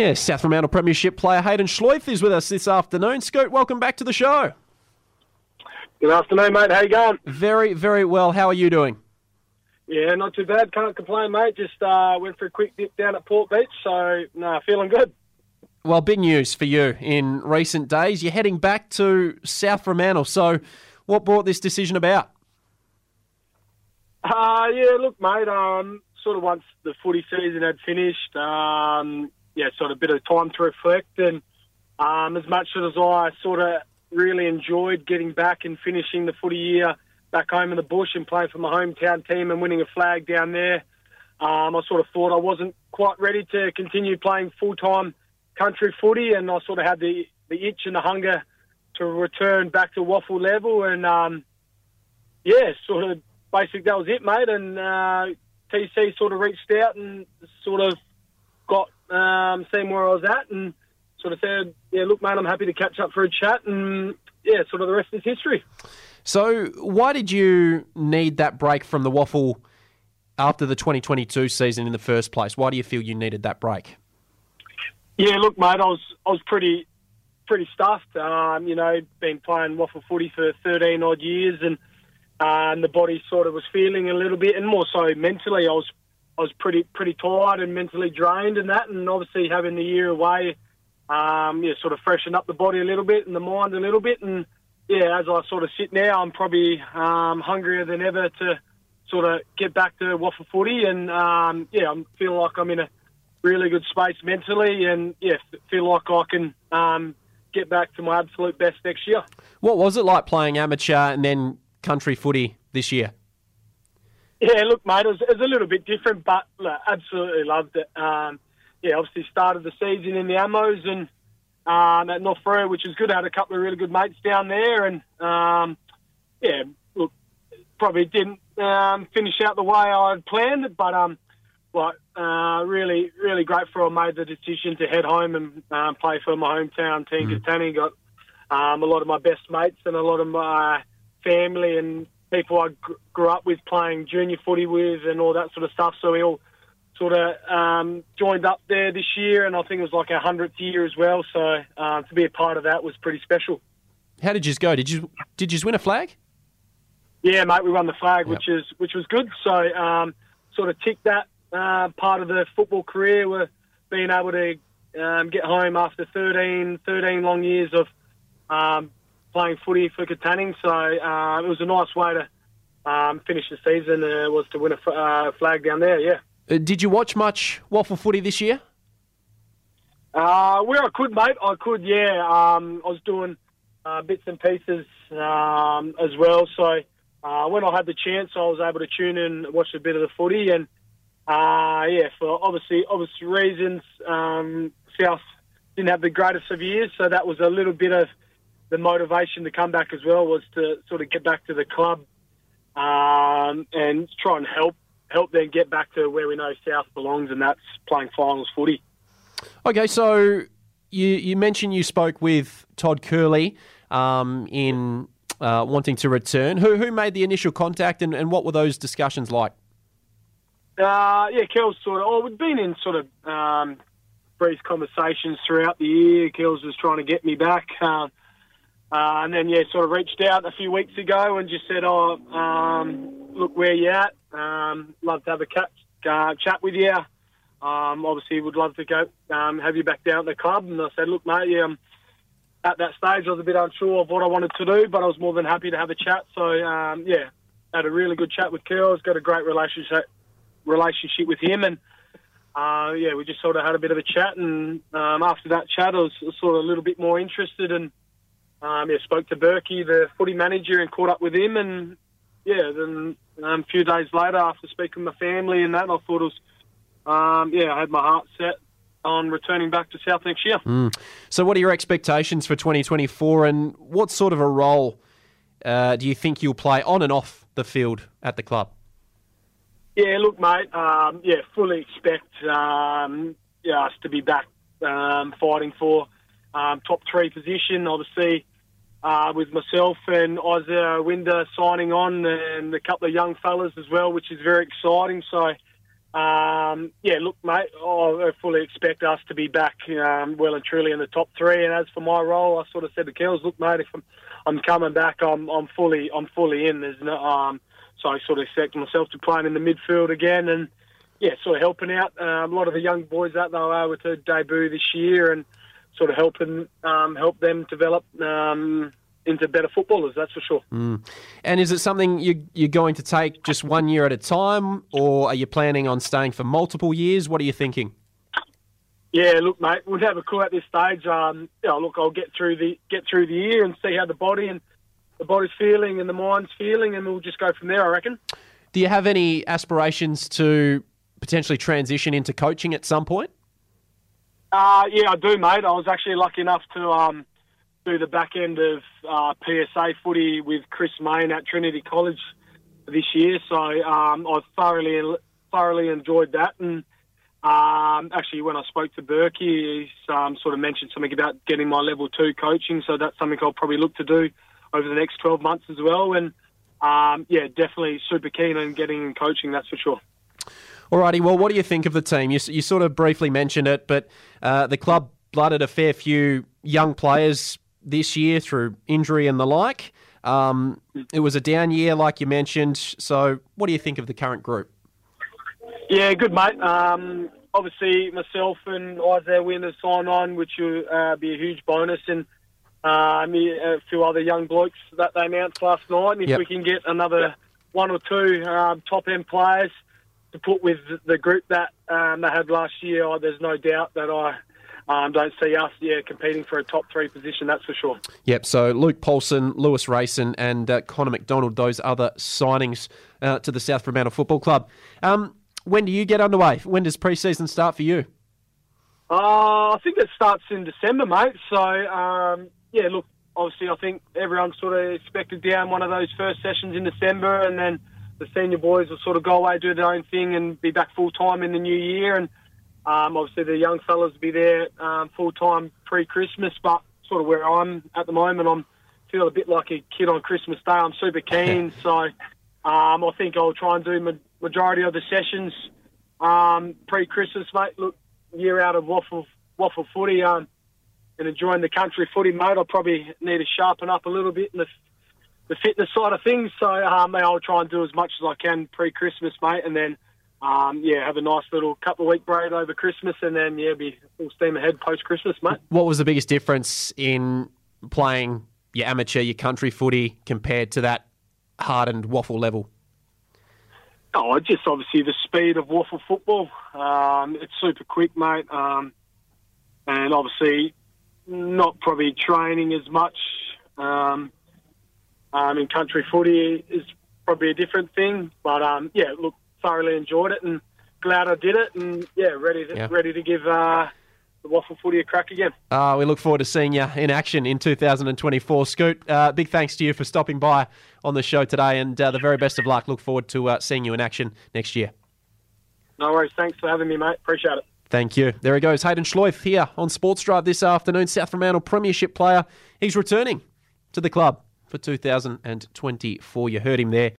Yeah, South Fremantle Premiership player Haiden Schloithe is with us this afternoon. Scoot, welcome back to the show. Good afternoon, mate. How you going? Very, very well. How are you doing? Yeah, not too bad. Can't complain, mate. Just uh, went for a quick dip down at Port Beach, so nah, feeling good. Well, big news for you in recent days. You're heading back to South Fremantle. So, what brought this decision about? Uh, yeah, look, mate. Um, sort of once the footy season had finished, um, yeah, sort of a bit of time to reflect, and um, as much as I sort of really enjoyed getting back and finishing the footy year back home in the bush and playing for my hometown team and winning a flag down there, um, I sort of thought I wasn't quite ready to continue playing full time country footy, and I sort of had the the itch and the hunger to return back to WAFL level, and um, yeah, sort of basically that was it, mate. And uh, TC sort of reached out and sort of got um, seen where I was at, and sort of said, "Yeah, look, mate, I'm happy to catch up for a chat." And yeah, sort of the rest is history. So, why did you need that break from the WAFL after the 2022 season in the first place? Why do you feel you needed that break? Yeah, look, mate, I was I was pretty pretty stuffed. Um, you know, been playing WAFL footy for 13 odd years, and uh, and the body sort of was feeling a little bit, and more so mentally, I was I was pretty pretty tired and mentally drained, and that, and obviously having the year away, um, yeah, sort of freshened up the body a little bit and the mind a little bit, and yeah, as I sort of sit now, I'm probably um, hungrier than ever to sort of get back to WAFL footy, and um, yeah, I'm feeling like I'm in a really good space mentally, and yeah, feel like I can um, get back to my absolute best next year. What was it like playing amateur and then country footy this year? Yeah, look, mate, it was, it was a little bit different, but look, absolutely loved it. Um, yeah, obviously started the season in the Amos and um, at North which is good. I had a couple of really good mates down there, and um, yeah, look, probably didn't um, finish out the way I had planned it, but um, like uh, really, really grateful I made the decision to head home and um, play for my hometown team. Mm. Got um, a lot of my best mates and a lot of my family and people I gr- grew up with playing junior footy with and all that sort of stuff. So we all sort of um, joined up there this year, and I think it was like our hundredth year as well. So uh, to be a part of that was pretty special. How did you go? Did you did you win a flag? Yeah, mate, we won the flag, Yep. which is which was good. So um, sort of ticked that uh, part of the football career. We're being able to um, get home after 13, 13 long years of um, playing footy for Katanning. So uh, it was a nice way to um, finish the season. Uh, was to win a f- uh, flag down there. Yeah. Uh, did you watch much WAFL footy this year? Uh, where I could, mate, I could, yeah. Um, I was doing uh, bits and pieces um, as well. So uh, when I had the chance, I was able to tune in and watch a bit of the footy. And uh, yeah, for obviously obvious reasons, um, South didn't have the greatest of years. So that was a little bit of the motivation to come back as well was to sort of get back to the club um, and try and help help them get back to where we know South belongs, and that's playing finals footy. Okay, so you you mentioned you spoke with Todd Curley um, in uh, wanting to return. Who who made the initial contact, and, and what were those discussions like? Uh, yeah, Kel's sort of. Oh, we've been in sort of um, brief conversations throughout the year. Kel's was trying to get me back, uh, uh, and then yeah, sort of reached out a few weeks ago and just said, "Oh, um, look where you at. Um, love to have a cat, uh, chat with you. Um, obviously, would love to go um, have you back down at the club." And I said, "Look, mate, yeah." Um, at that stage, I was a bit unsure of what I wanted to do, but I was more than happy to have a chat. So, um, yeah, had a really good chat with Kel's. Got a great relationship relationship with him, and uh, yeah, we just sort of had a bit of a chat. And after that chat, I was sort of a little bit more interested, and um, yeah, spoke to Berkey, the footy manager, and caught up with him. And yeah, then um, a few days later, after speaking with my family and that, I thought it was um, yeah, I had my heart set on returning back to South next year. So, what are your expectations for 2024, and what sort of a role uh, do you think you'll play on and off the field at the club? Yeah, look, mate. Um, yeah, fully expect um, yeah, us to be back um, fighting for um, top three position. Obviously, uh, with myself and Isaiah Winder signing on, and a couple of young fellas as well, which is very exciting. So, um, yeah, look, mate, I fully expect us to be back um, well and truly in the top three. And as for my role, I sort of said to Kells, look, mate, if I'm, I'm coming back, I'm, I'm fully, I'm fully in. There's no, um, so I sort of expect myself to play in the midfield again, and yeah, sort of helping out um, a lot of the young boys they were able to debut this year, and sort of helping um, help them develop um, into better footballers, that's for sure. Mm. And is it something you, you're going to take just one year at a time, or are you planning on staying for multiple years? What are you thinking? Yeah, look, mate, we'll have a clue at this stage. Um, yeah, look, I'll get through the get through the year and see how the body and the body's feeling and the mind's feeling, and we'll just go from there. I reckon. Do you have any aspirations to potentially transition into coaching at some point? Uh, yeah, I do, mate. I was actually lucky enough to um, do the back end of uh, PSA footy with Chris Main at Trinity College this year. So um, I thoroughly thoroughly enjoyed that. And um, actually, when I spoke to Berkey, he um, sort of mentioned something about getting my level two coaching. So that's something I'll probably look to do over the next 12 months as well. And um, yeah, definitely super keen on getting in coaching, that's for sure. Alrighty, well, what do you think of the team? You, you sort of briefly mentioned it, but uh, the club blooded a fair few young players this year through injury and the like. Um, it was a down year, like you mentioned. So, what do you think of the current group? Yeah, good, mate. Um, obviously, myself and Isaiah Winder signed on, which will uh, be a huge bonus. And uh, a few other young blokes that they announced last night. And if yep. we can get another one or two um, top end players to put with the group that um, they had last year, oh, there's no doubt that I um, don't see us, yeah, competing for a top three position. That's for sure. Yep. So Luke Paulson, Lewis Rayson, and uh, Connor McDonald. Those other signings uh, to the South Fremantle Football Club. Um, when do you get underway? When does preseason start for you? Uh, I think it starts in December, mate. So um, yeah, look, obviously, I think everyone sort of expected down one of those first sessions in December, and then the senior boys will sort of go away, do their own thing, and be back full time in the new year. And um, obviously, the young fellas will be there um, full time pre Christmas. But sort of where I'm at the moment, I'm feel a bit like a kid on Christmas Day. I'm super keen, so um, I think I'll try and do ma- majority of the sessions um, pre Christmas, mate. Look, year out of WAFL WAFL footy. Um, and enjoying the country footy mode. I'll probably need to sharpen up a little bit in the, the fitness side of things. So um, I'll try and do as much as I can pre-Christmas, mate, and then um, yeah, have a nice little couple of week break over Christmas, and then yeah, be full steam ahead post Christmas, mate. What was the biggest difference in playing your amateur, your country footy compared to that hardened WAFL level? Oh, just obviously the speed of WAFL football. Um, it's super quick, mate, um, and obviously not probably training as much. Um, um, in country footy is probably a different thing, but um, yeah, look, thoroughly enjoyed it and glad I did it, and yeah, ready to, yeah. ready to give uh, the WAFL footy a crack again. Uh, we look forward to seeing you in action in 2024. Scoot, uh, big thanks to you for stopping by on the show today, and uh, the very best of luck. Look forward to uh, seeing you in action next year. No worries. Thanks for having me, mate. Appreciate it. Thank you. There he goes, Haiden Schloithe here on Sports Drive this afternoon. South Fremantle Premiership player. He's returning to the club for 2024. You heard him there.